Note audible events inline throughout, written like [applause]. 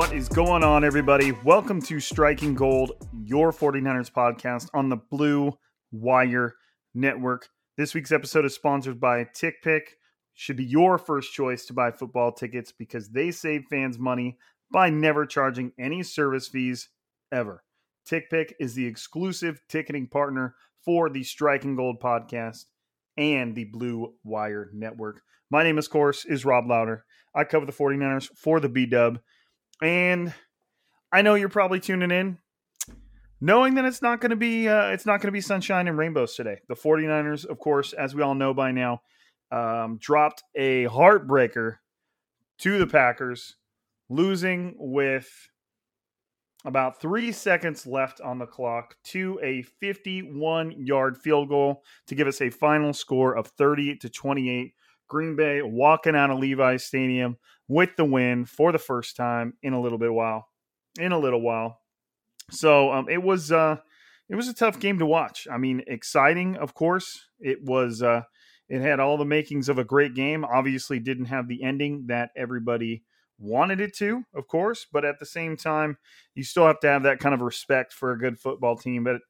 What is going on, everybody? Welcome to Striking Gold, your 49ers podcast on the Blue Wire Network. This week's episode is sponsored by TickPick. Should be your first choice to buy football tickets because they save fans money by never charging any service fees ever. TickPick is the exclusive ticketing partner for the Striking Gold podcast and the Blue Wire Network. My name, of course, is Rob Lowder. I cover the 49ers for the B Dub. And I know you're probably tuning in knowing that it's not going to be uh, it's not going to be sunshine and rainbows today. The 49ers, of course, as we all know by now, um, dropped a heartbreaker to the Packers, losing with about three seconds left on the clock to a 51 yard field goal to give us a final score of 30 to 28. Green Bay walking out of Levi's Stadium with the win for the first time in a little bit while. In a little while. So um, it was uh, it was a tough game to watch. I mean, exciting, of course. It was uh, it had all the makings of a great game. Obviously, didn't have the ending that everybody wanted it to, of course, but at the same time, you still have to have that kind of respect for a good football team. But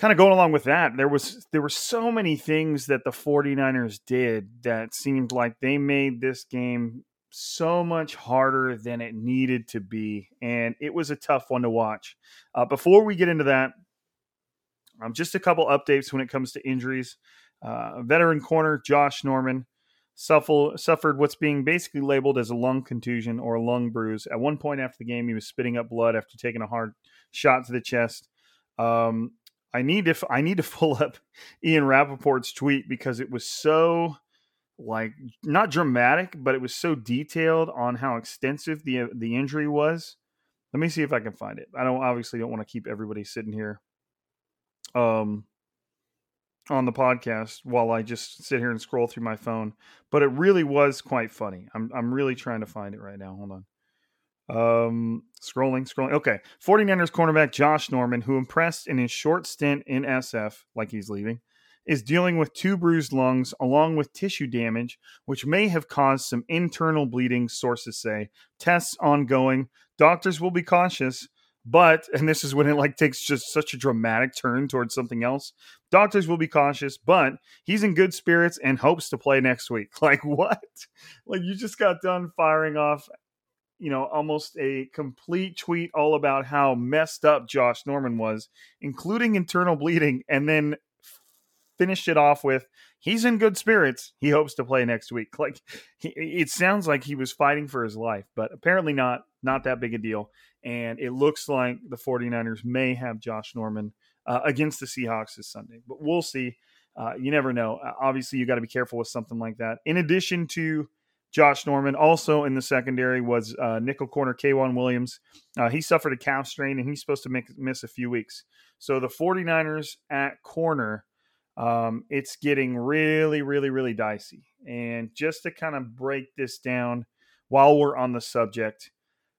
kind of going along with that, there was there were so many things that the 49ers did that seemed like they made this game so much harder than it needed to be. And it was a tough one to watch. Uh, before we get into that, um, just a couple updates when it comes to injuries. Uh, veteran corner Josh Norman suffer, suffered what's being basically labeled as a lung contusion or a lung bruise. At one point after the game, he was spitting up blood after taking a hard shot to the chest. Um, I need to I need to [laughs] pull up Ian Rapoport's tweet because it was so like not dramatic, but it was so detailed on how extensive the the injury was. Let me see if I can find it. I don't obviously don't want to keep everybody sitting here um on the podcast while I just sit here and scroll through my phone, but it really was quite funny. I'm I'm really trying to find it right now. Hold on. Um, scrolling, scrolling. Okay. 49ers cornerback Josh Norman, who impressed in his short stint in SF, like he's leaving, is dealing with two bruised lungs along with tissue damage, which may have caused some internal bleeding, sources say. Tests ongoing. Doctors will be cautious, but, and this is when it like takes just such a dramatic turn towards something else. Doctors will be cautious, but he's in good spirits and hopes to play next week. [laughs] Like, what? Like, you just got done firing off you know, almost a complete tweet all about how messed up Josh Norman was, including internal bleeding, and then finished it off with he's in good spirits. He hopes to play next week. [laughs] Like he, it sounds like he was fighting for his life, but apparently not not that big a deal. And it looks like the 49ers may have Josh Norman uh, against the Seahawks this Sunday, but we'll see. Uh, you never know. Uh, obviously, you got to be careful with something like that. In addition to Josh Norman. Also in the secondary was uh, nickel corner K'Waun Williams. Uh, he suffered a calf strain and he's supposed to make, miss a few weeks. So the 49ers at corner, um, it's getting really, really, really dicey. And just to kind of break this down while we're on the subject,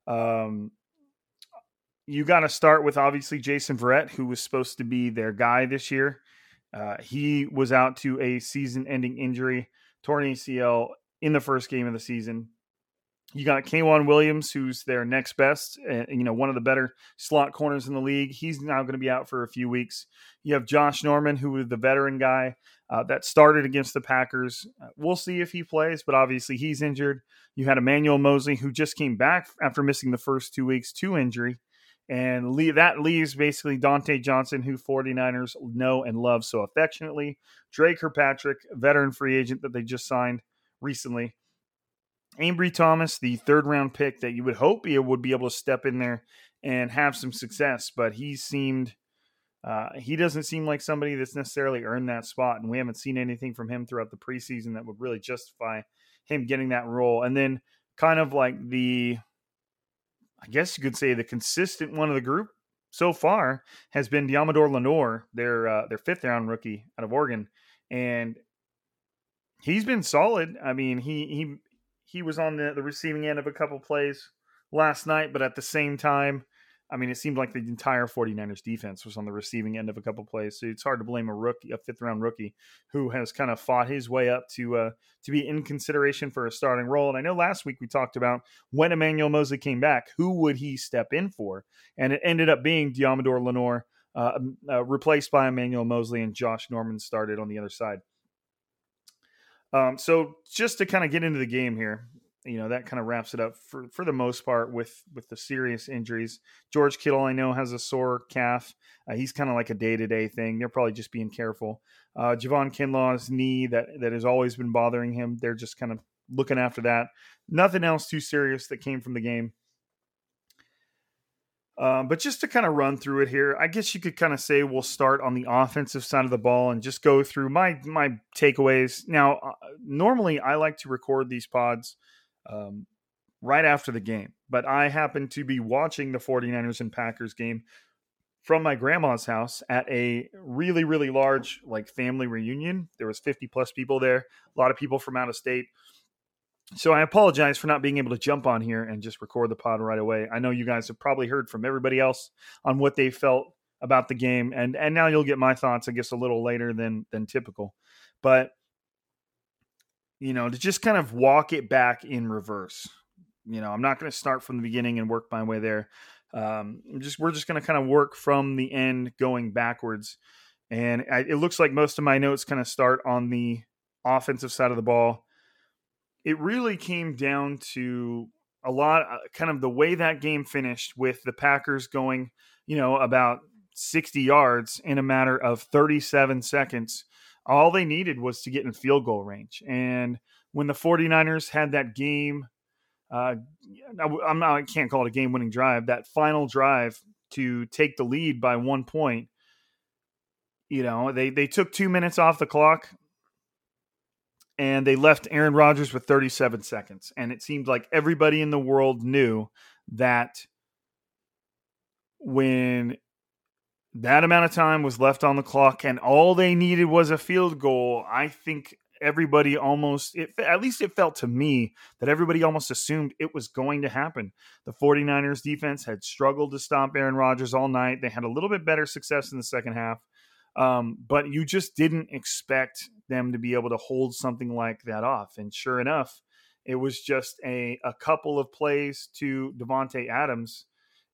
um, you got to start with obviously Jason Verrett, who was supposed to be their guy this year. Uh, he was out to a season ending injury, torn ACL in the first game of the season. You got K'Waun Williams, who's their next best, uh, you know, one of the better slot corners in the league. He's now going to be out for a few weeks. You have Josh Norman, who is the veteran guy uh, that started against the Packers. Uh, we'll see if he plays, but obviously he's injured. You had Emmanuel Moseley, who just came back after missing the first two weeks to injury. And that leaves basically Dontae Johnson, who 49ers know and love so affectionately. Dre Kirkpatrick, veteran free agent that they just signed recently. Ambry Thomas, the third round pick that you would hope he would be able to step in there and have some success, but he seemed uh, he doesn't seem like somebody that's necessarily earned that spot, and we haven't seen anything from him throughout the preseason that would really justify him getting that role. And then kind of like the I guess you could say the consistent one of the group so far has been Deommodore Lenoir, their uh, their fifth round rookie out of Oregon, and he's been solid. I mean, he he he was on the, the receiving end of a couple plays last night, but at the same time, I mean, it seemed like the entire 49ers defense was on the receiving end of a couple plays. So it's hard to blame a rookie, a fifth round rookie, who has kind of fought his way up to uh, to be in consideration for a starting role. And I know last week we talked about when Emmanuel Moseley came back, who would he step in for? And it ended up being Deommodore Lenoir, uh, uh, replaced by Emmanuel Moseley, and Josh Norman started on the other side. Um, so just to kind of get into the game here, you know that kind of wraps it up for for the most part with with the serious injuries. George Kittle, I know, has a sore calf. Uh, he's kind of like a day to day thing. They're probably just being careful. Uh, Javon Kinlaw's knee that that has always been bothering him. They're just kind of looking after that. Nothing else too serious that came from the game. Um, but just to kind of run through it here, I guess you could kind of say we'll start on the offensive side of the ball and just go through my my takeaways. Now, uh, normally I like to record these pods um, right after the game, but I happened to be watching the 49ers and Packers game from my grandma's house at a really really large like family reunion. There was 50 plus people there, a lot of people from out of state. So I apologize for not being able to jump on here and just record the pod right away. I know you guys have probably heard from everybody else on what they felt about the game, and and now you'll get my thoughts, I guess, a little later than than typical. But you know, to just kind of walk it back in reverse. You know, I'm not going to start from the beginning and work my way there. Um, just we're just going to kind of work from the end going backwards. And I, it looks like most of my notes kind of start on the offensive side of the ball it really came down to a lot, uh, kind of the way that game finished with the Packers going, you know, about 60 yards in a matter of 37 seconds. All they needed was to get in field goal range. And when the 49ers had that game, uh, I'm not, I can't call it a game winning drive, that final drive to take the lead by one point, you know, they, they took two minutes off the clock and they left Aaron Rodgers with 37 seconds. And it seemed like everybody in the world knew that when that amount of time was left on the clock and all they needed was a field goal, I think everybody almost it, at least it felt to me that everybody almost assumed it was going to happen. The 49ers defense had struggled to stop Aaron Rodgers all night. They had a little bit better success in the second half. Um, but you just didn't expect them to be able to hold something like that off. And sure enough, it was just a, a couple of plays to Davante Adams,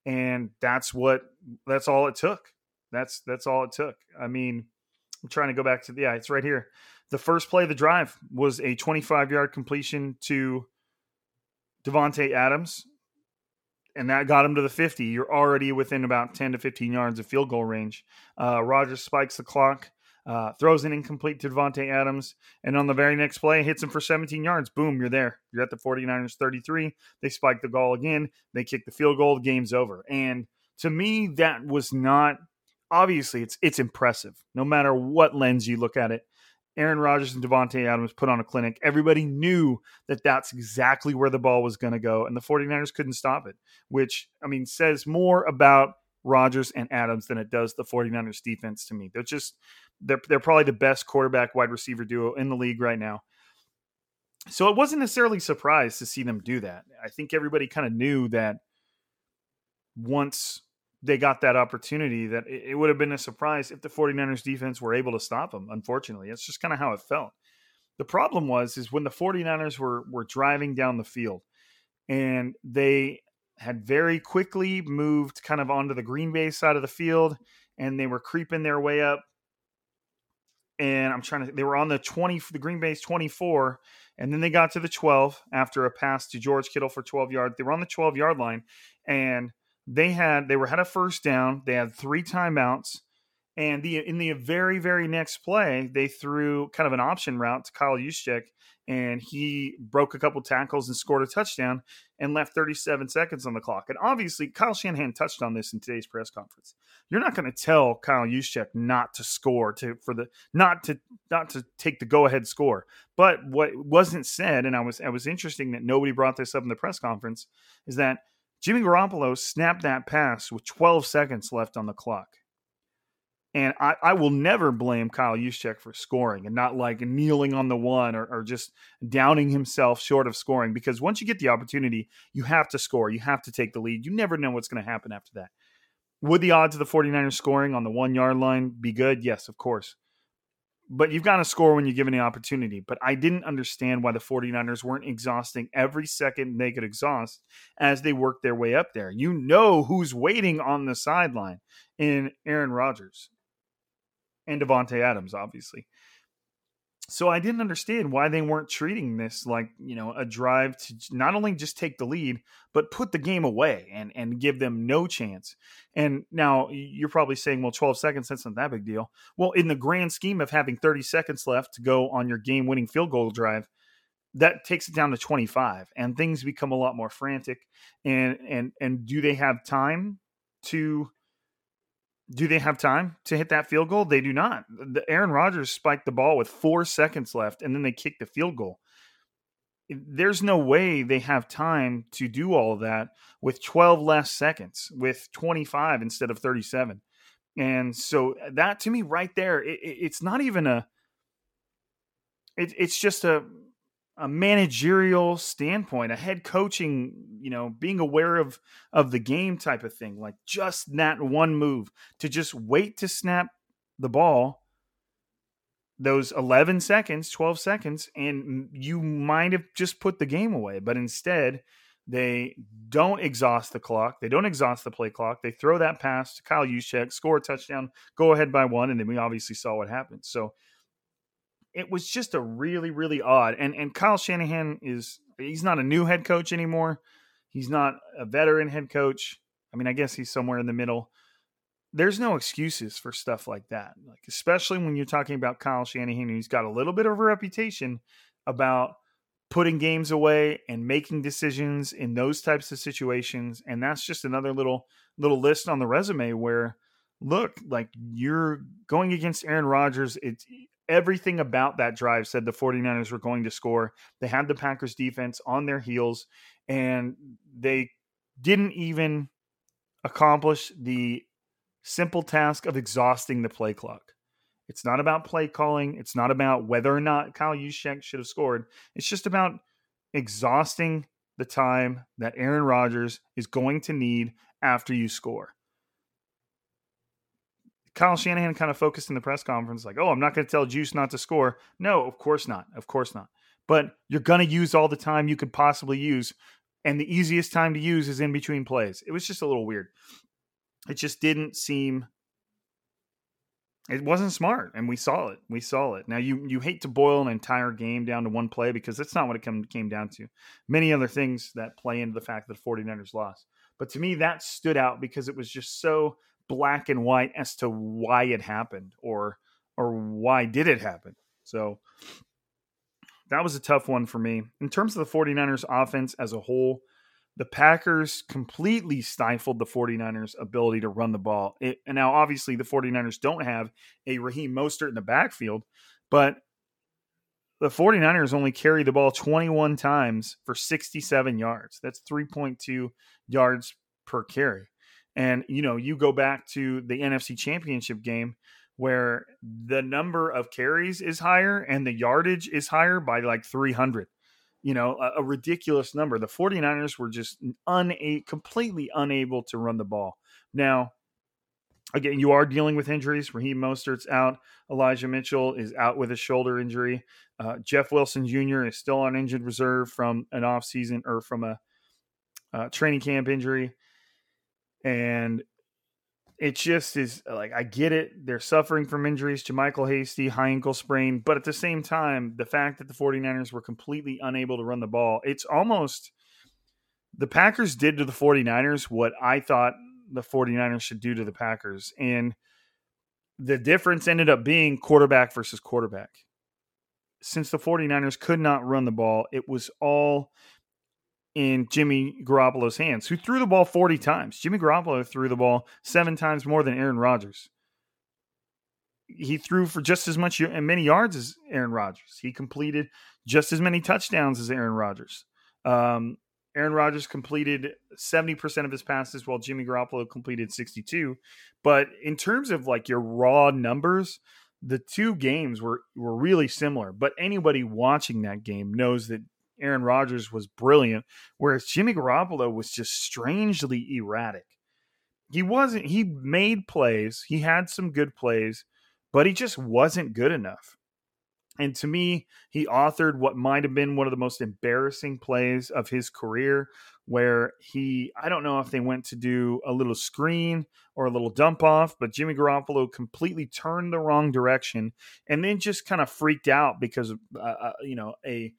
and that's what that's all it took. That's that's all it took. I mean, I'm trying to go back to yeah, it's right here. The first play of the drive was a 25 yard completion to Davante Adams and that got him to the 50. You're already within about 10 to 15 yards of field goal range. Uh, Rodgers spikes the clock, uh, throws an incomplete to Davante Adams, and on the very next play, hits him for 17 yards. Boom, you're there. You're at the 49ers 33. They spike the goal again. They kick the field goal. The game's over. And to me, that was not obviously it's it's impressive. No matter what lens you look at it, Aaron Rodgers and Davante Adams put on a clinic. Everybody knew that that's exactly where the ball was going to go, and the 49ers couldn't stop it, which, I mean, says more about Rodgers and Adams than it does the 49ers defense to me. They're just, they're, they're probably the best quarterback wide receiver duo in the league right now. So it wasn't necessarily surprised to see them do that. I think everybody kind of knew that once they got that opportunity that it, would have been a surprise if the 49ers defense were able to stop them unfortunately. It's just kind of how it felt. The problem was is when the 49ers were were driving down the field and they had very quickly moved kind of onto the green bay side of the field and they were creeping their way up and i'm trying to they were on the 20 the green bay's 24 and then they got to the 12 after a pass to george kittle for 12 yards. They were on the 12 yard line and they had they were had a first down. They had three timeouts, and the in the very very next play they threw kind of an option route to Kyle Juszczyk, and he broke a couple tackles and scored a touchdown and left 37 seconds on the clock. And obviously, Kyle Shanahan touched on this in today's press conference. You're not going to tell Kyle Juszczyk not to score to for the not to not to take the go ahead score. But what wasn't said, and I was I was interesting that nobody brought this up in the press conference, is that Jimmy Garoppolo snapped that pass with 12 seconds left on the clock. And I, I will never blame Kyle Juszczyk for scoring and not like kneeling on the one or, or just downing himself short of scoring because once you get the opportunity, you have to score. You have to take the lead. You never know what's going to happen after that. Would the odds of the 49ers scoring on the one yard line be good? Yes, of course but you've got to score when you're given the opportunity. But I didn't understand why the 49ers weren't exhausting every second they could exhaust as they worked their way up there. You know who's waiting on the sideline in Aaron Rodgers and Davante Adams, obviously so I didn't understand why they weren't treating this like you know a drive to not only just take the lead but put the game away and and give them no chance. And now you're probably saying, well, 12 seconds that's not that big deal. Well, in the grand scheme of having 30 seconds left to go on your game-winning field goal drive, that takes it down to 25, and things become a lot more frantic. And and and do they have time to do they have time to hit that field goal? They do not. The Aaron Rodgers spiked the ball with four seconds left, and then they kicked the field goal. There's no way they have time to do all that with 12 less seconds, with 25 instead of 37. And so uh, that to me, right there, it, it's not even a. It, it's just a a managerial standpoint, a head coaching, you know, being aware of of the game type of thing, like just that one move to just wait to snap the ball those 11 seconds, 12 seconds and you might have just put the game away, but instead they don't exhaust the clock. They don't exhaust the play clock. They throw that pass to Kyle Juszczyk, score a touchdown, go ahead by one, and then we obviously saw what happened. So it was just a really really odd and and Kyle Shanahan is he's not a new head coach anymore. He's not a veteran head coach. I mean, I guess he's somewhere in the middle. There's no excuses for stuff like that. Like especially when you're talking about Kyle Shanahan, he's got a little bit of a reputation about putting games away and making decisions in those types of situations and that's just another little little list on the resume where look like you're going against Aaron Rodgers it's everything about that drive said the 49ers were going to score. They had the Packers defense on their heels and they didn't even accomplish the simple task of exhausting the play clock. It's not about play calling. It's not about whether or not Kyle Juszczyk should have scored. It's just about exhausting the time that Aaron Rodgers is going to need after you score. Kyle Shanahan kind of focused in the press conference, like, oh, I'm not going to tell Juice not to score. No, of course not. Of course not. But you're going to use all the time you could possibly use. And the easiest time to use is in between plays. It was just a little weird. It just didn't seem. It wasn't smart, and we saw it. We saw it. Now you you hate to boil an entire game down to one play because that's not what it come, came down to. Many other things that play into the fact that the 49ers lost. But to me, that stood out because it was just so black and white as to why it happened or or why did it happen. So that was a tough one for me. In terms of the 49ers offense as a whole, the Packers completely stifled the 49ers ability to run the ball. It, and now obviously the 49ers don't have a Raheem Mostert in the backfield, but the 49ers only carry the ball 21 times for 67 yards. That's 3.2 yards per carry. And, you know, you go back to the NFC Championship game where the number of carries is higher and the yardage is higher by like 300. You know, a, a ridiculous number. The 49ers were just completely unable to run the ball. Now, again, you are dealing with injuries. Raheem Mostert's out. Elijah Mitchell is out with a shoulder injury. Uh, Jeff Wilson Jr. is still on injured reserve from an offseason or from a uh, training camp injury. And it just is like, I get it. They're suffering from injuries. JaMycal Hasty, high ankle sprain. But at the same time, the fact that the 49ers were completely unable to run the ball, it's almost the Packers did to the 49ers what I thought the 49ers should do to the Packers. And the difference ended up being quarterback versus quarterback. Since the 49ers could not run the ball, it was all in Jimmy Garoppolo's hands, who threw the ball 40 times. Jimmy Garoppolo threw the ball seven times more than Aaron Rodgers. He threw for just as much and many yards as Aaron Rodgers. He completed just as many touchdowns as Aaron Rodgers. Um, Aaron Rodgers completed 70% of his passes while Jimmy Garoppolo completed 62. But in terms of like your raw numbers, the two games were were really similar. But anybody watching that game knows that Aaron Rodgers was brilliant, whereas Jimmy Garoppolo was just strangely erratic. He wasn't he made plays, he had some good plays, but he just wasn't good enough. And to me, he authored what might have been one of the most embarrassing plays of his career, where he, I don't know if they went to do a little screen or a little dump off, but Jimmy Garoppolo completely turned the wrong direction and then just kind of freaked out because, uh, uh, you know, a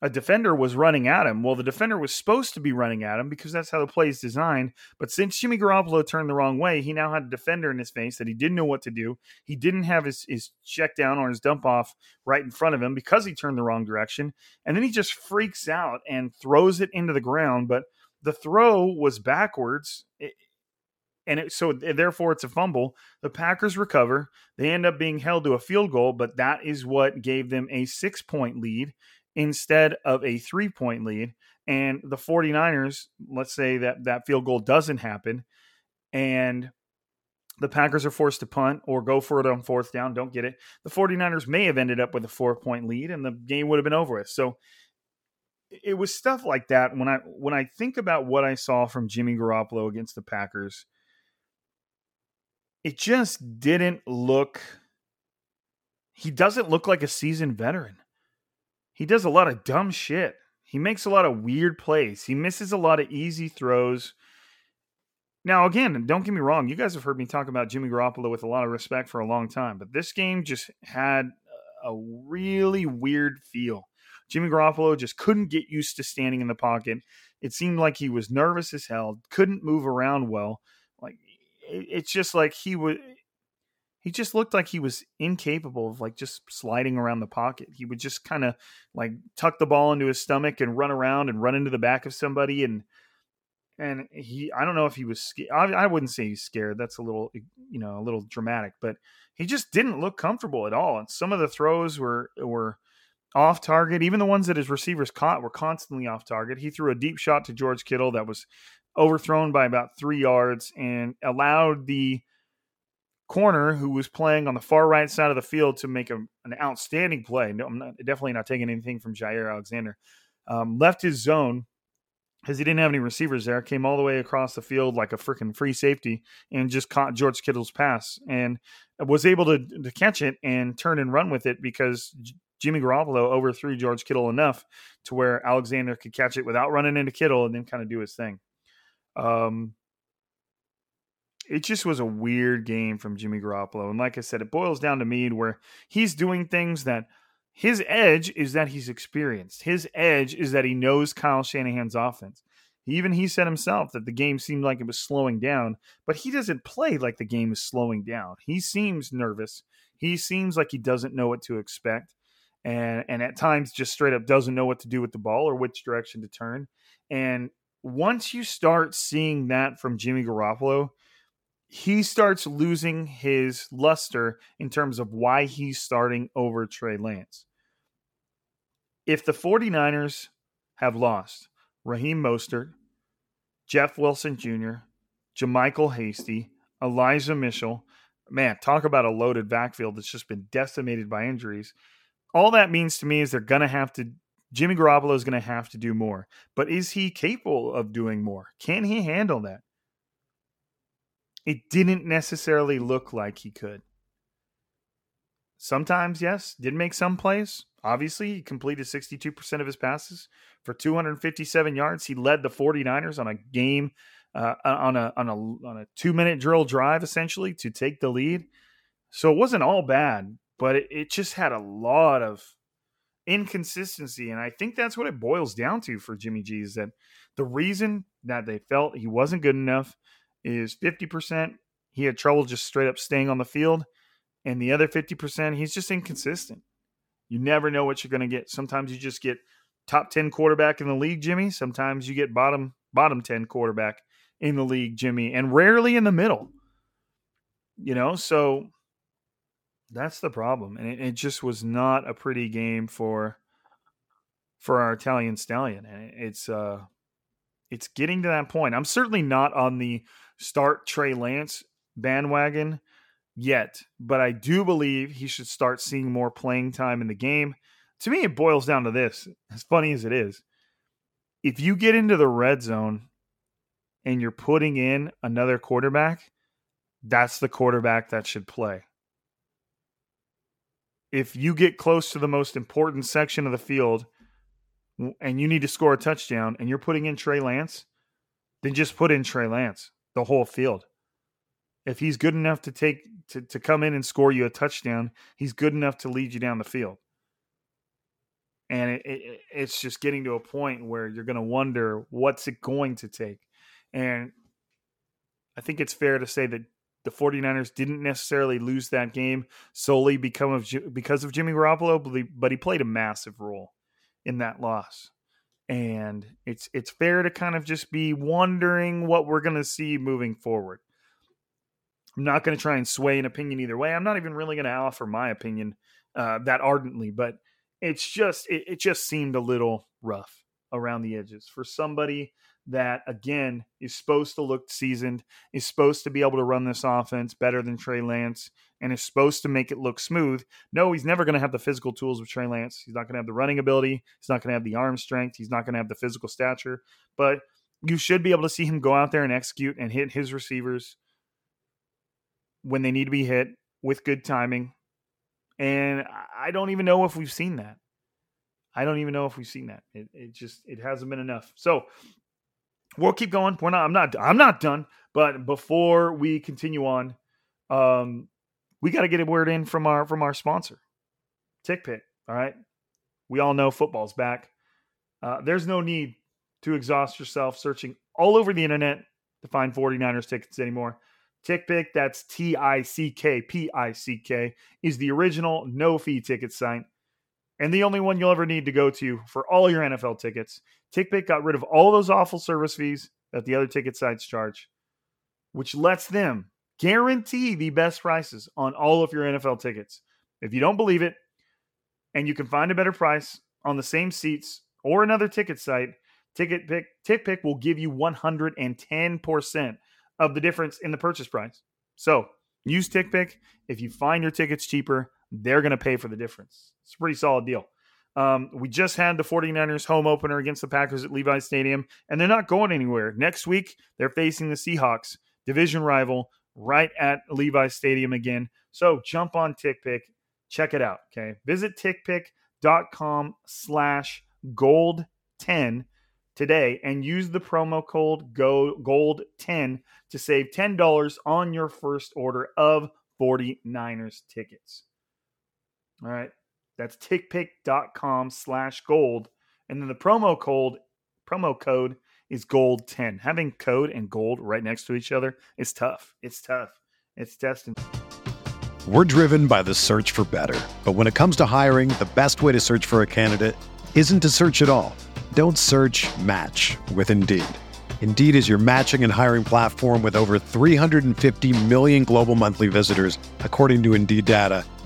a defender was running at him. Well, the defender was supposed to be running at him because that's how the play is designed. But since Jimmy Garoppolo turned the wrong way, he now had a defender in his face that he didn't know what to do. He didn't have his, his check down or his dump off right in front of him because he turned the wrong direction. And then he just freaks out and throws it into the ground. But the throw was backwards. and it, so therefore it's a fumble. The Packers recover. They end up being held to a field goal, but that is what gave them a six point lead instead of a three point lead. And the 49ers, let's say that that field goal doesn't happen and the Packers are forced to punt or go for it on fourth down, don't get it. The 49ers may have ended up with a four point lead and the game would have been over with. So it was stuff like that when I when I think about what I saw from Jimmy Garoppolo against the Packers, it just didn't look he doesn't look like a seasoned veteran he does a lot of dumb shit. He makes a lot of weird plays. He misses a lot of easy throws. Now, again, don't get me wrong. You guys have heard me talk about Jimmy Garoppolo with a lot of respect for a long time, but this game just had a really weird feel. Jimmy Garoppolo just couldn't get used to standing in the pocket. It seemed like he was nervous as hell, couldn't move around well. Like it's just like he was he just looked like he was incapable of like just sliding around the pocket. He would just kind of like tuck the ball into his stomach and run around and run into the back of somebody and and he I don't know if he was scared. I, I wouldn't say he's scared. That's a little you know a little dramatic, but he just didn't look comfortable at all. And some of the throws were were off target. Even the ones that his receivers caught were constantly off target. He threw a deep shot to George Kittle that was overthrown by about three yards and allowed the corner who was playing on the far right side of the field to make a, an outstanding play. No, I'm not, definitely not taking anything from Jaire Alexander. Um, left his zone because he didn't have any receivers there. Came all the way across the field like a freaking free safety and just caught George Kittle's pass and was able to to catch it and turn and run with it because Jimmy Garoppolo overthrew George Kittle enough to where Alexander could catch it without running into Kittle and then kind of do his thing. Um, it just was a weird game from Jimmy Garoppolo. And like I said, it boils down to me where he's doing things that his edge is that he's experienced. His edge is that he knows Kyle Shanahan's offense. Even he said himself that the game seemed like it was slowing down, but he doesn't play like the game is slowing down. He seems nervous. He seems like he doesn't know what to expect. And and at times just straight up doesn't know what to do with the ball or which direction to turn. And once you start seeing that from Jimmy Garoppolo, he starts losing his luster in terms of why he's starting over Trey Lance. if the 49ers have lost Raheem Mostert, Jeff Wilson Jr., JaMycal Hasty, Elijah Mitchell, man, talk about a loaded backfield that's just been decimated by injuries. All that means to me is they're going to have to, Jimmy Garoppolo is going to have to do more. But is he capable of doing more? Can he handle that? It didn't necessarily look like he could. Sometimes, yes, did make some plays. Obviously, he completed 62% of his passes for 257 yards. He led the 49ers on a game uh, on a on a on a 2-minute drill drive essentially to take the lead. So it wasn't all bad, but it, it just had a lot of inconsistency and I think that's what it boils down to for Jimmy G is that the reason that they felt he wasn't good enough is 50% he had trouble just straight up staying on the field and the other 50% he's just inconsistent. You never know what you're going to get. Sometimes you just get top 10 quarterback in the league, Jimmy. Sometimes you get bottom bottom 10 quarterback in the league, Jimmy, and rarely in the middle. You know, so that's the problem. And it, it just was not a pretty game for for our Italian stallion. And it's uh it's getting to that point. I'm certainly not on the start Trey Lance bandwagon yet, but I do believe he should start seeing more playing time in the game. To me, it boils down to this as funny as it is. If you get into the red zone and you're putting in another quarterback, that's the quarterback that should play. If you get close to the most important section of the field and you need to score a touchdown and you're putting in Trey Lance, then just put in Trey Lance the whole field. If he's good enough to take to, to come in and score you a touchdown, he's good enough to lead you down the field. And it, it, it's just getting to a point where you're going to wonder what's it going to take. And I think it's fair to say that the 49ers didn't necessarily lose that game solely because of, because of Jimmy Garoppolo, but he played a massive role in that loss. And it's it's fair to kind of just be wondering what we're going to see moving forward. I'm not going to try and sway an opinion either way. I'm not even really going to offer my opinion uh, that ardently, but it's just it, it just seemed a little rough around the edges for somebody that again is supposed to look seasoned, is supposed to be able to run this offense better than Trey Lance, and is supposed to make it look smooth. No, he's never going to have the physical tools of Trey Lance. He's not going to have the running ability. He's not going to have the arm strength. He's not going to have the physical stature. But you should be able to see him go out there and execute and hit his receivers when they need to be hit with good timing. And I don't even know if we've seen that. I don't even know if we've seen that. It, it just it hasn't been enough. So we'll keep going. We're not. I'm not. I'm not done. But before we continue on, um, we got to get a word in from our from our sponsor, TickPick. All right. We all know football's back. Uh, there's no need to exhaust yourself searching all over the internet to find 49ers tickets anymore. TickPick, that's T I C K P I C K, is the original no fee ticket site and the only one you'll ever need to go to for all your NFL tickets. TickPick got rid of all those awful service fees that the other ticket sites charge, which lets them guarantee the best prices on all of your NFL tickets. If you don't believe it, and you can find a better price on the same seats or another ticket site, TickPick will give you 110% of the difference in the purchase price. So use TickPick. If you find your tickets cheaper, they're going to pay for the difference. It's a pretty solid deal. Um, we just had the 49ers home opener against the Packers at Levi Stadium, and they're not going anywhere. Next week, they're facing the Seahawks, division rival, right at Levi Stadium again. So jump on TickPick. Check it out. Okay. Visit tickpick.com slash gold 10 today and use the promo code gold10 to save $10 on your first order of 49ers tickets. All right. That's tickpick.com slash gold. And then the promo code promo code is gold 10. Having code and gold right next to each other is tough. It's tough. It's testing. We're driven by the search for better. But when it comes to hiring, the best way to search for a candidate isn't to search at all. Don't search match with Indeed. Indeed is your matching and hiring platform with over 350 million global monthly visitors, according to Indeed data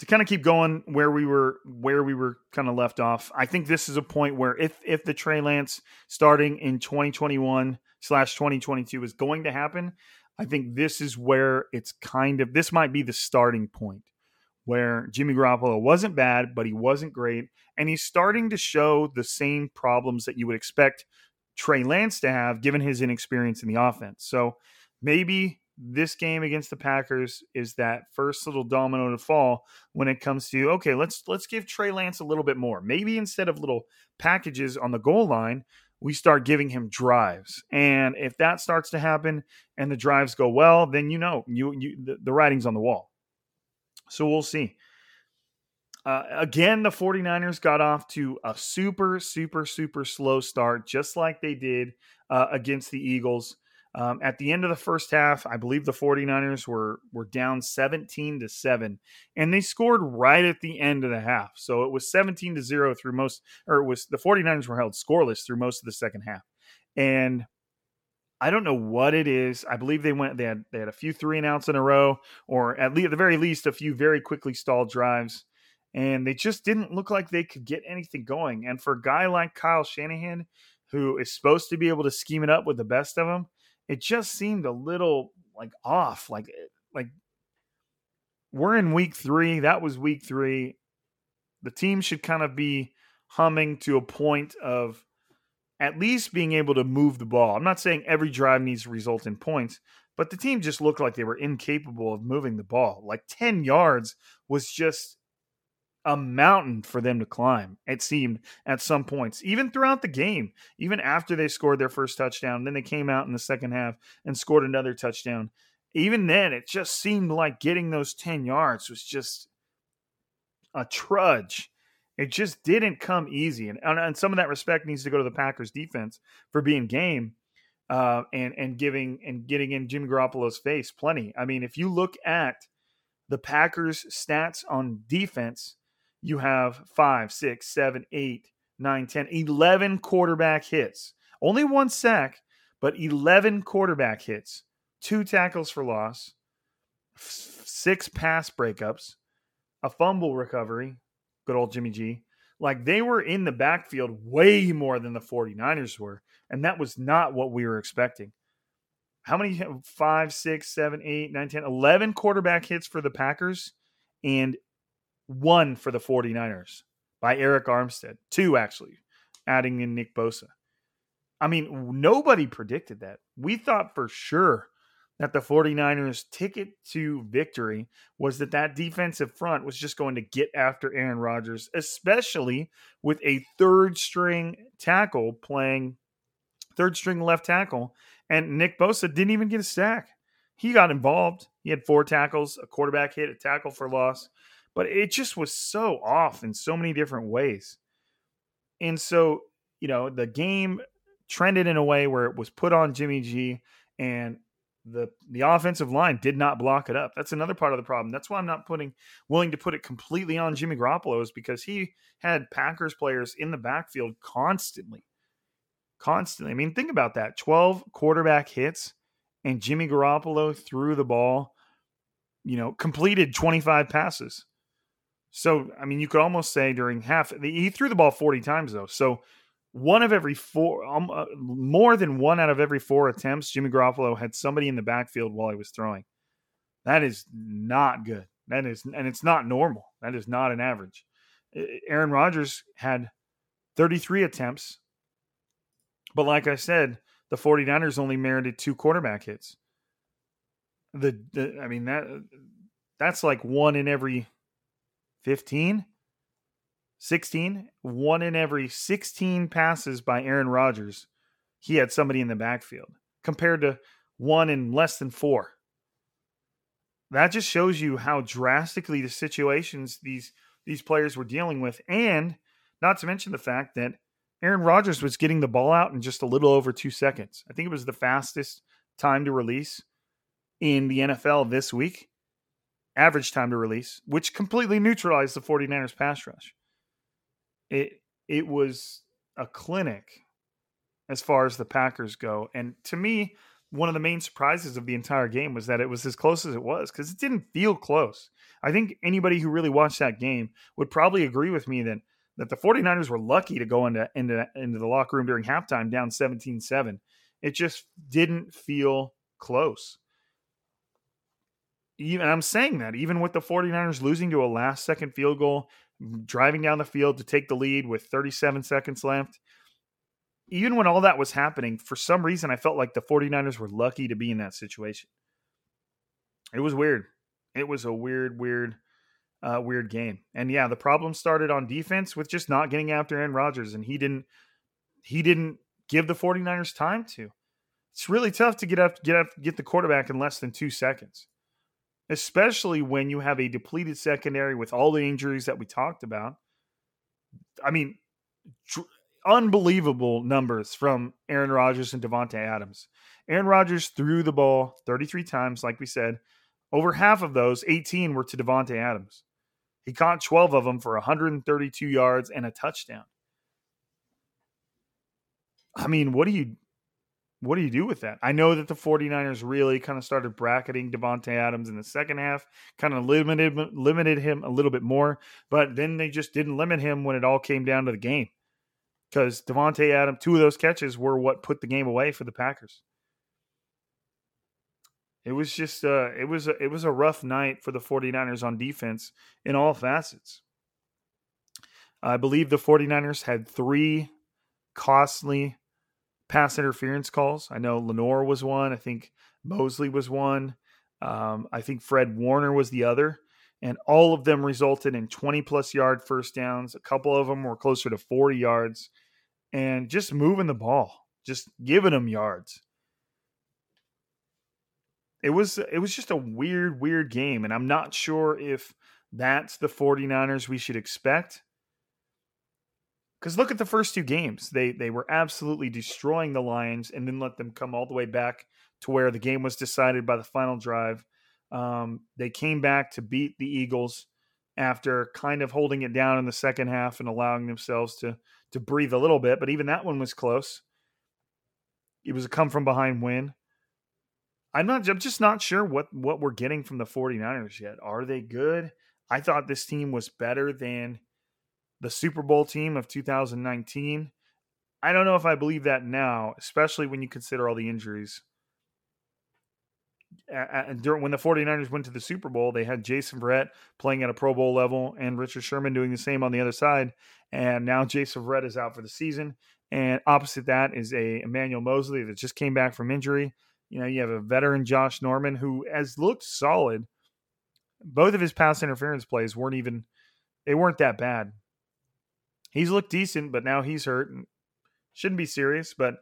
to kind of keep going where we were where we were kind of left off, I think this is a point where if if the Trey Lance starting in 2021 slash 2022 is going to happen, I think this is where it's kind of this might be the starting point where Jimmy Garoppolo wasn't bad, but he wasn't great, and he's starting to show the same problems that you would expect Trey Lance to have given his inexperience in the offense. So maybe this game against the Packers is that first little domino to fall when it comes to okay, let's let's give Trey Lance a little bit more. Maybe instead of little packages on the goal line, we start giving him drives. And if that starts to happen and the drives go well, then you know you you the, the writing's on the wall. So we'll see. Uh, again, the 49ers got off to a super, super, super slow start, just like they did uh, against the Eagles. Um, at the end of the first half, I believe the 49ers were were down 17 to 7 and they scored right at the end of the half. So it was 17 to 0 through most or it was the 49ers were held scoreless through most of the second half. And I don't know what it is. I believe they went they had they had a few three and outs in a row or at least at the very least a few very quickly stalled drives and they just didn't look like they could get anything going. And for a guy like Kyle Shanahan who is supposed to be able to scheme it up with the best of them, it just seemed a little like off like eh, like we're in week 3 that was week 3 the team should kind of be humming to a point of at least being able to move the ball. I'm not saying every drive needs to result in points but the team just looked like they were incapable of moving the ball. Like 10 yards was just a mountain for them to climb, it seemed at some points, even throughout the game, even after they scored their first touchdown. Then they came out in the second half and scored another touchdown. Even then, it just seemed like getting those 10 yards was just a trudge. It just didn't come easy. And, and some of that respect needs to go to the Packers defense for being game. Uh, and and giving and getting in Jimmy Garoppolo's face plenty. I mean, if you look at the Packers' stats on defense, you have five, six, seven, eight, nine, 10, 11 quarterback hits. Only one sack, but 11 quarterback hits, two tackles for loss, six pass breakups, a fumble recovery. Good old Jimmy G. Like they were in the backfield way more than the 49ers were. And that was not what we were expecting. How many? Five, six, seven, eight, nine, 10, 11 quarterback hits for the Packers and one for the 49ers by Arik Armstead. Two, actually, adding in Nick Bosa. I mean, nobody predicted that. We thought for sure that the 49ers' ticket to victory was that that defensive front was just going to get after Aaron Rodgers, especially with a third string tackle playing third string left tackle. And Nick Bosa didn't even get a sack. He got involved. He had four tackles, a quarterback hit, a tackle for loss but it just was so off in so many different ways. And so, you know, the game trended in a way where it was put on Jimmy G and the the offensive line did not block it up. That's another part of the problem. That's why I'm not putting willing to put it completely on Jimmy Garoppolo is because he had Packers players in the backfield constantly. Constantly. I mean, think about that. 12 quarterback hits and Jimmy Garoppolo threw the ball, you know, completed 25 passes. So, I mean, you could almost say during half, he threw the ball 40 times though. So, one of every four, um, uh, more than one out of every four attempts, Jimmy Garoppolo had somebody in the backfield while he was throwing. That is not good. That is, and it's not normal. That is not an average. Aaron Rodgers had 33 attempts, but like I said, the 49ers only merited two quarterback hits. The, the I mean that that's like one in every 15 16 one in every 16 passes by Aaron Rodgers he had somebody in the backfield compared to one in less than 4 that just shows you how drastically the situations these these players were dealing with and not to mention the fact that Aaron Rodgers was getting the ball out in just a little over 2 seconds. I think it was the fastest time to release in the NFL this week average time to release, which completely neutralized the 49ers pass rush. It it was a clinic as far as the Packers go. And to me, one of the main surprises of the entire game was that it was as close as it was because it didn't feel close. I think anybody who really watched that game would probably agree with me that that the 49ers were lucky to go into into, into the locker room during halftime down 17-7. It just didn't feel close even I'm saying that even with the 49ers losing to a last second field goal, driving down the field to take the lead with 37 seconds left, even when all that was happening, for some reason I felt like the 49ers were lucky to be in that situation. It was weird. It was a weird, weird, uh, weird game. And yeah, the problem started on defense with just not getting after Aaron Rodgers, and he didn't he didn't give the 49ers time to. It's really tough to get up get up get the quarterback in less than two seconds especially when you have a depleted secondary with all the injuries that we talked about. I mean, tr- unbelievable numbers from Aaron Rodgers and Davante Adams. Aaron Rodgers threw the ball 33 times, like we said. Over half of those, 18 were to Davante Adams. He caught 12 of them for 132 yards and a touchdown. I mean, what do you what do you do with that? I know that the 49ers really kind of started bracketing Davante Adams in the second half, kind of limited limited him a little bit more, but then they just didn't limit him when it all came down to the game. Because Davante Adams, two of those catches were what put the game away for the Packers. It was just uh it was a, it was a rough night for the 49ers on defense in all facets. I believe the 49ers had 3 costly pass interference calls. I know Lenoir was one. I think Moseley was one. Um, I think Fred Warner was the other. And all of them resulted in 20 plus yard first downs. A couple of them were closer to 40 yards and just moving the ball, just giving them yards. It was it was just a weird weird game and I'm not sure if that's the 49ers we should expect because look at the first two games. They they were absolutely destroying the Lions and then let them come all the way back to where the game was decided by the final drive. Um, they came back to beat the Eagles after kind of holding it down in the second half and allowing themselves to to breathe a little bit. But even that one was close. It was a come from behind win. I'm not I'm just not sure what what we're getting from the 49ers yet. Are they good? I thought this team was better than the Super Bowl team of 2019. I don't know if I believe that now, especially when you consider all the injuries. And during when the 49ers went to the Super Bowl, they had Jason Verrett playing at a Pro Bowl level and Richard Sherman doing the same on the other side. And now Jason Verrett is out for the season. And opposite that is a Emmanuel Moseley that just came back from injury. You know, you have a veteran Josh Norman who has looked solid. Both of his pass interference plays weren't even they weren't that bad he's looked decent, but now he's hurt and shouldn't be serious. But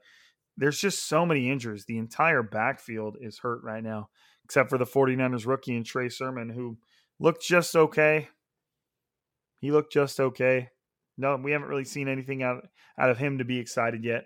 there's just so many injuries. The entire backfield is hurt right now, except for the 49ers rookie and Trey Sermon, who looked just okay. He looked just okay. No, we haven't really seen anything out, out of him to be excited yet.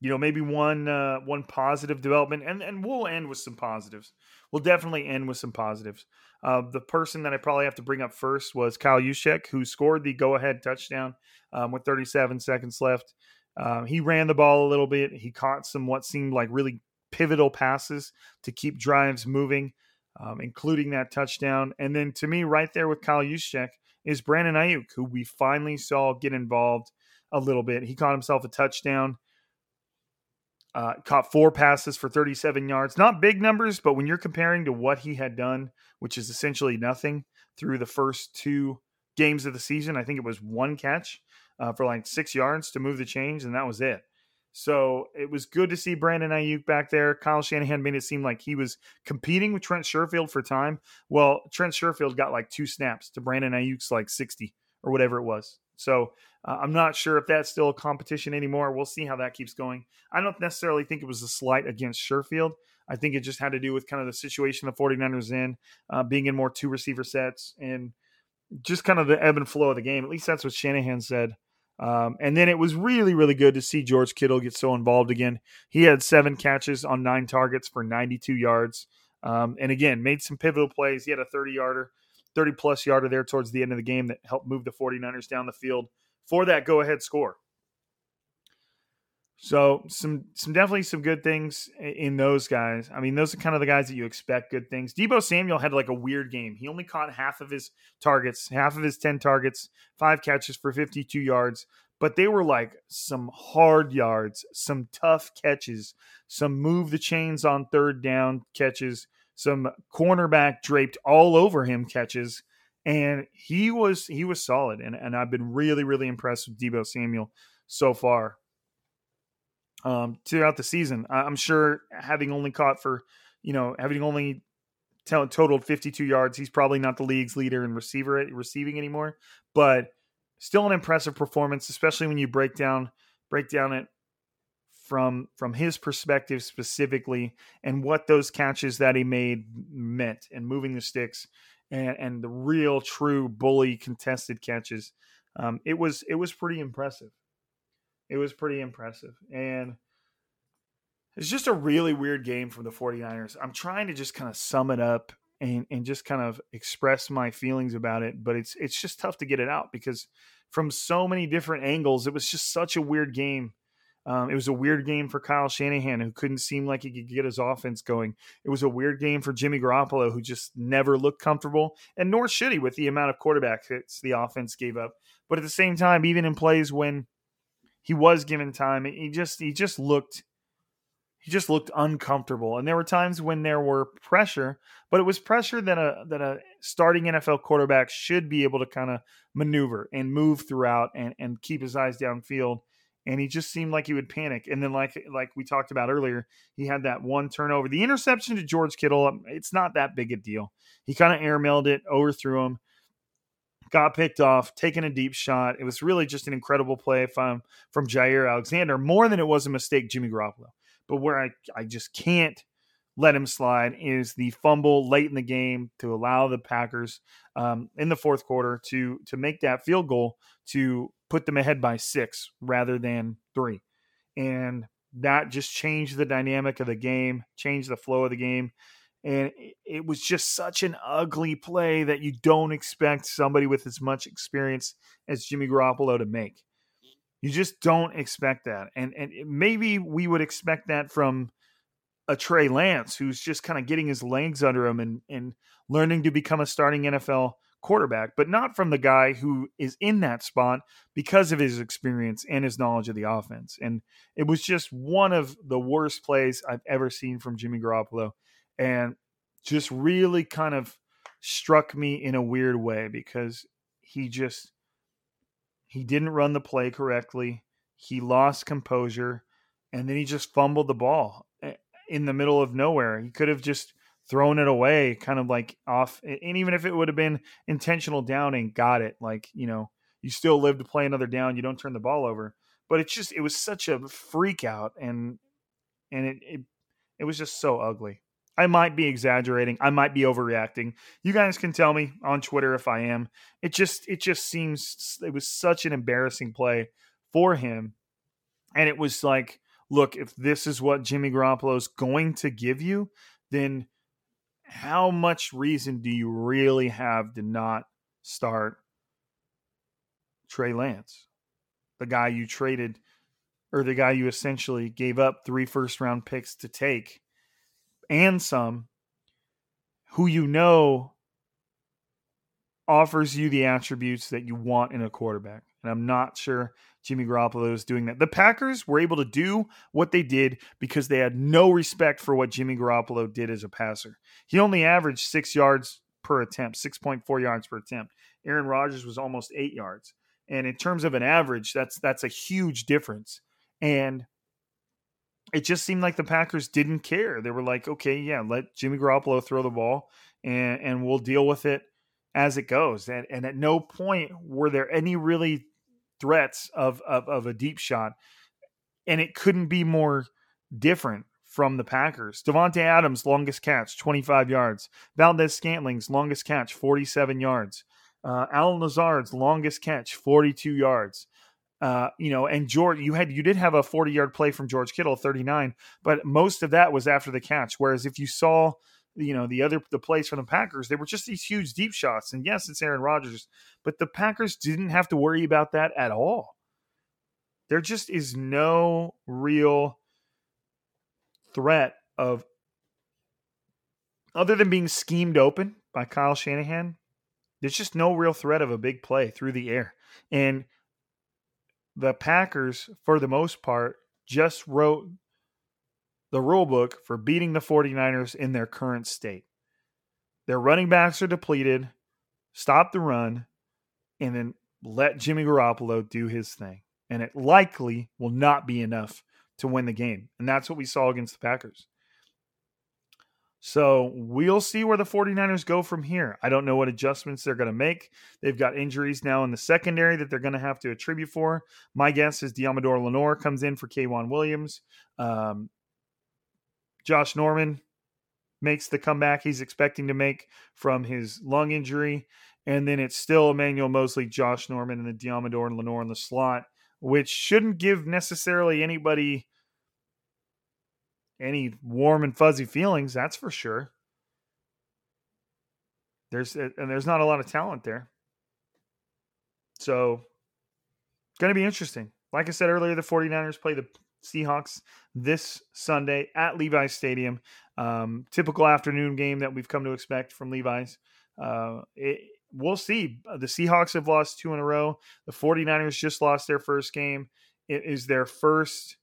You know, maybe one uh, one positive development, and, and we'll end with some positives. We'll definitely end with some positives. Uh, the person that I probably have to bring up first was Kyle Juszczyk, who scored the go-ahead touchdown um, with 37 seconds left. Um, he ran the ball a little bit. He caught some what seemed like really pivotal passes to keep drives moving, um, including that touchdown. And then to me, right there with Kyle Juszczyk is Brandon Aiyuk who we finally saw get involved a little bit. He caught himself a touchdown. Uh, caught four passes for 37 yards. Not big numbers, but when you're comparing to what he had done, which is essentially nothing through the first two games of the season, I think it was one catch uh, for like six yards to move the change, and that was it. So it was good to see Brandon Aiyuk back there. Kyle Shanahan made it seem like he was competing with Trent Sherfield for time. Well, Trent Sherfield got like two snaps to Brandon Aiyuk's like 60 or whatever it was. So uh, I'm not sure if that's still a competition anymore. We'll see how that keeps going. I don't necessarily think it was a slight against Sherfield. I think it just had to do with kind of the situation the 49ers in, uh, being in more two receiver sets and just kind of the ebb and flow of the game. At least that's what Shanahan said. Um, and then it was really, really good to see George Kittle get so involved again. He had seven catches on nine targets for 92 yards. Um, and again, made some pivotal plays. He had a 30 yarder, 30 plus yarder there towards the end of the game that helped move the 49ers down the field for that go ahead score. So some some definitely some good things in those guys. I mean, those are kind of the guys that you expect good things. Deebo Samuel had like a weird game. He only caught half of his targets, half of his 10 targets, five catches for 52 yards, but they were like some hard yards, some tough catches, some move the chains on third down catches, some cornerback draped all over him catches and he was he was solid and, and I've been really really impressed with Deebo Samuel so far um, throughout the season. I'm sure having only caught for, you know, having only t- totaled 52 yards, he's probably not the league's leader in receiver receiving anymore, but still an impressive performance, especially when you break down break down it from from his perspective specifically and what those catches that he made meant and moving the sticks and and the real true bully contested catches. Um, it was it was pretty impressive. It was pretty impressive. And it's just a really weird game from the 49ers. I'm trying to just kind of sum it up and, and just kind of express my feelings about it, but it's it's just tough to get it out because from so many different angles, it was just such a weird game. Um, it was a weird game for Kyle Shanahan, who couldn't seem like he could get his offense going. It was a weird game for Jimmy Garoppolo, who just never looked comfortable, and nor should he with the amount of quarterback hits the offense gave up. But at the same time, even in plays when he was given time. He just he just looked he just looked uncomfortable. And there were times when there were pressure, but it was pressure that a that a starting NFL quarterback should be able to kind of maneuver and move throughout and and keep his eyes downfield. And he just seemed like he would panic. And then, like like we talked about earlier, he had that one turnover. The interception to George Kittle, um, it's not that big a deal. He kind of airmailed it, overthrew him got picked off, taking a deep shot. It was really just an incredible play from from Jaire Alexander, more than it was a mistake, Jimmy Garoppolo. But where I, I just can't let him slide is the fumble late in the game to allow the Packers um, in the fourth quarter to to make that field goal to put them ahead by six rather than three, and that just changed the dynamic of the game, changed the flow of the game. And it was just such an ugly play that you don't expect somebody with as much experience as Jimmy Garoppolo to make. You just don't expect that, and and maybe we would expect that from a Trey Lance who's just kind of getting his legs under him and and learning to become a starting NFL quarterback, but not from the guy who is in that spot because of his experience and his knowledge of the offense. And it was just one of the worst plays I've ever seen from Jimmy Garoppolo and just really kind of struck me in a weird way because he just he didn't run the play correctly. He lost composure and then he just fumbled the ball in the middle of nowhere. He could have just thrown it away kind of like off and even if it would have been intentional down and got it. Like, you know, you still live to play another down, you don't turn the ball over. But it's just it was such a freak out and and it it, it was just so ugly. I might be exaggerating. I might be overreacting. You guys can tell me on Twitter if I am. It just it just seems it was such an embarrassing play for him. And it was like, look, if this is what Jimmy Garoppolo is going to give you, then how much reason do you really have to not start Trey Lance? The guy you traded or the guy you essentially gave up three first round picks to take and some who you know offers you the attributes that you want in a quarterback. And I'm not sure Jimmy Garoppolo is doing that. The Packers were able to do what they did because they had no respect for what Jimmy Garoppolo did as a passer. He only averaged six yards per attempt, 6.4 yards per attempt. Aaron Rodgers was almost eight yards. And in terms of an average, that's that's a huge difference. And it just seemed like the Packers didn't care. They were like, okay, yeah, let Jimmy Garoppolo throw the ball and, and we'll deal with it as it goes. And, and at no point were there any really threats of, of, of a deep shot. And it couldn't be more different from the Packers. Davante Adams, longest catch, 25 yards. Valdes-Scantling's longest catch, 47 yards. Uh, Allen Lazard's longest catch, 42 yards. Uh, you know, and George, you had you did have a 40 yard play from George Kittle, 39, but most of that was after the catch. Whereas if you saw, you know, the other the plays from the Packers, they were just these huge deep shots. And yes, it's Aaron Rodgers, but the Packers didn't have to worry about that at all. There just is no real threat of other than being schemed open by Kyle Shanahan. There's just no real threat of a big play through the air. And the Packers, for the most part, just wrote the rule book for beating the 49ers in their current state. Their running backs are depleted, stop the run, and then let Jimmy Garoppolo do his thing. And it likely will not be enough to win the game. And that's what we saw against the Packers. So we'll see where the 49ers go from here. I don't know what adjustments they're going to make. They've got injuries now in the secondary that they're going to have to attribute for. My guess is Deommodore Lenoir comes in for K'Waun Williams. Um, Josh Norman makes the comeback he's expecting to make from his lung injury. And then it's still Emmanuel Moseley, Josh Norman, and the Deommodore and Lenoir in the slot, which shouldn't give necessarily anybody – any warm and fuzzy feelings, that's for sure. There's uh, and there's not a lot of talent there. So it's going to be interesting. Like I said earlier, the 49ers play the Seahawks this Sunday at Levi's Stadium. Um, typical afternoon game that we've come to expect from Levi's. Uh, it, we'll see. The Seahawks have lost two in a row. The 49ers just lost their first game. It is their first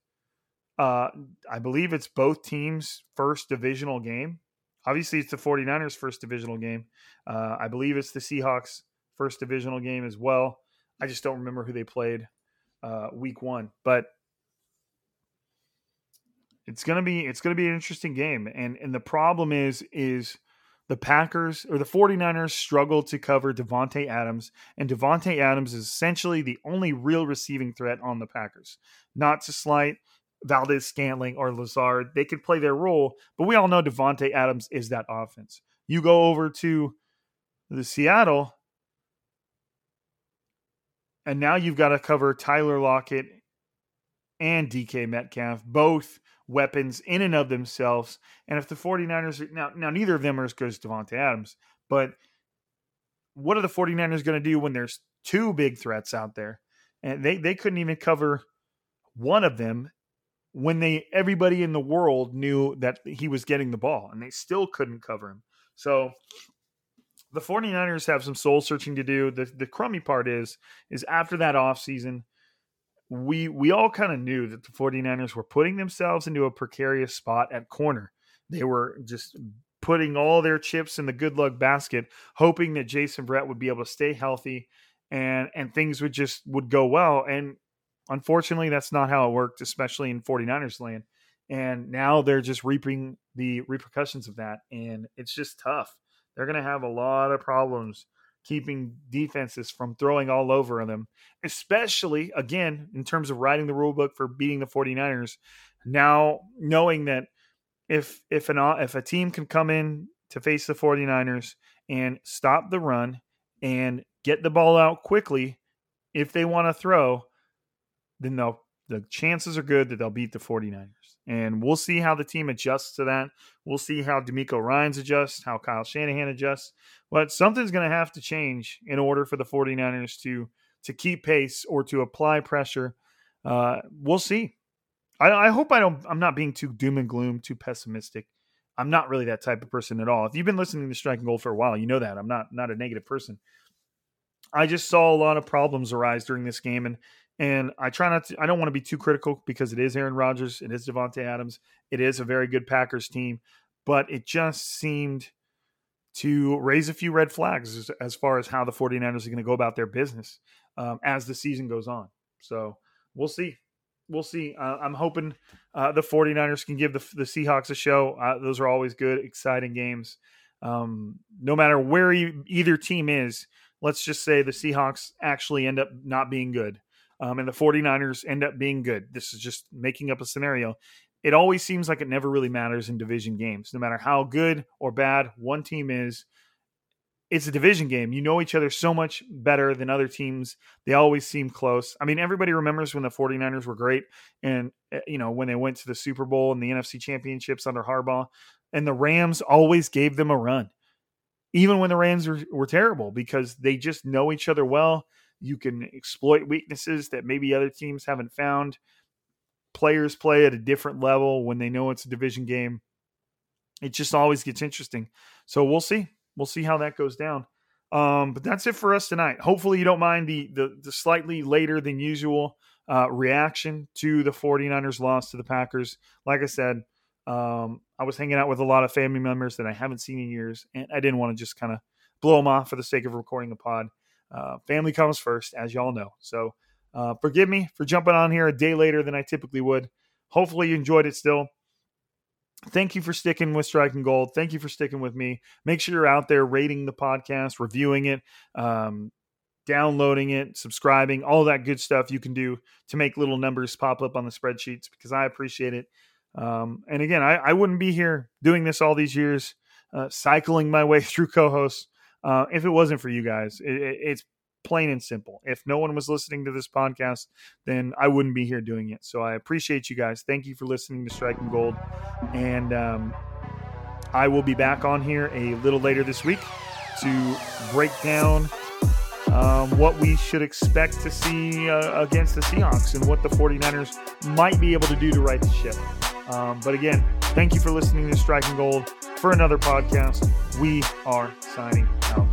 uh, I believe it's both teams' first divisional game. Obviously, it's the 49ers' first divisional game. Uh, I believe it's the Seahawks' first divisional game as well. I just don't remember who they played uh, week one, but it's gonna be it's gonna be an interesting game. And and the problem is is the Packers or the 49ers struggle to cover Davante Adams, and Davante Adams is essentially the only real receiving threat on the Packers. Not to slight Valdes-Scantling or Lazard. They could play their role, but we all know Davante Adams is that offense. You go over to the Seattle, and now you've got to cover Tyler Lockett and DK Metcalf, both weapons in and of themselves. And if the 49ers are, now now neither of them are as good as Davante Adams, but what are the 49ers going to do when there's two big threats out there? And they they couldn't even cover one of them when they everybody in the world knew that he was getting the ball and they still couldn't cover him. So the 49ers have some soul searching to do. The the crummy part is is after that offseason, we we all kind of knew that the 49ers were putting themselves into a precarious spot at corner. They were just putting all their chips in the good luck basket, hoping that Jason Verrett would be able to stay healthy and and things would just would go well. And Unfortunately, that's not how it worked, especially in 49ers land. And now they're just reaping the repercussions of that. And it's just tough. They're going to have a lot of problems keeping defenses from throwing all over them, especially, again, in terms of writing the rule book for beating the 49ers. Now, knowing that if if an if a team can come in to face the 49ers and stop the run and get the ball out quickly if they want to throw then they'll the chances are good that they'll beat the 49ers. And we'll see how the team adjusts to that. We'll see how DeMeco Ryans adjusts, how Kyle Shanahan adjusts. But something's going to have to change in order for the 49ers to to keep pace or to apply pressure. Uh, we'll see. I, I hope I don't. I'm not being too doom and gloom, too pessimistic. I'm not really that type of person at all. If you've been listening to Striking Gold for a while, you know that I'm not not a negative person. I just saw a lot of problems arise during this game, and and I try not to. I don't want to be too critical because it is Aaron Rodgers, it is Davante Adams, it is a very good Packers team, but it just seemed to raise a few red flags as, as far as how the 49ers are going to go about their business um, as the season goes on. So we'll see. We'll see. Uh, I'm hoping uh, the 49ers can give the, the Seahawks a show. Uh, those are always good, exciting games. Um, no matter where you, either team is, let's just say the Seahawks actually end up not being good um, and the 49ers end up being good. This is just making up a scenario. It always seems like it never really matters in division games. No matter how good or bad one team is, it's a division game. You know each other so much better than other teams. They always seem close. I mean, everybody remembers when the 49ers were great and, eh, you know, when they went to the Super Bowl and the NFC championships under Harbaugh, and the Rams always gave them a run, even when the Rams were, were terrible because they just know each other well. You can exploit weaknesses that maybe other teams haven't found. Players play at a different level when they know it's a division game. It just always gets interesting. So we'll see we'll see how that goes down. Um, but that's it for us tonight. Hopefully, you don't mind the the, the slightly later than usual uh, reaction to the 49ers loss to the Packers. Like I said, um, I was hanging out with a lot of family members that I haven't seen in years, and I didn't want to just kind of blow them off for the sake of recording a pod. Uh, family comes first, as y'all know. So uh, forgive me for jumping on here a day later than I typically would. Hopefully, you enjoyed it still thank you for sticking with striking gold thank you for sticking with me make sure you're out there rating the podcast reviewing it um, downloading it subscribing all that good stuff you can do to make little numbers pop up on the spreadsheets because i appreciate it um, and again I, I, wouldn't be here doing this all these years uh, cycling my way [laughs] through co-hosts uh, if it wasn't for you guys it, it, it's plain and simple. If no one was listening to this podcast, then I wouldn't be here doing it. So I appreciate you guys. Thank you for listening to Striking Gold. And um, I will be back on here a little later this week to break down um, what we should expect to see uh, against the Seahawks and what the 49ers might be able to do to right the ship. Um, but again, thank you for listening to Striking Gold for another podcast. We are signing out.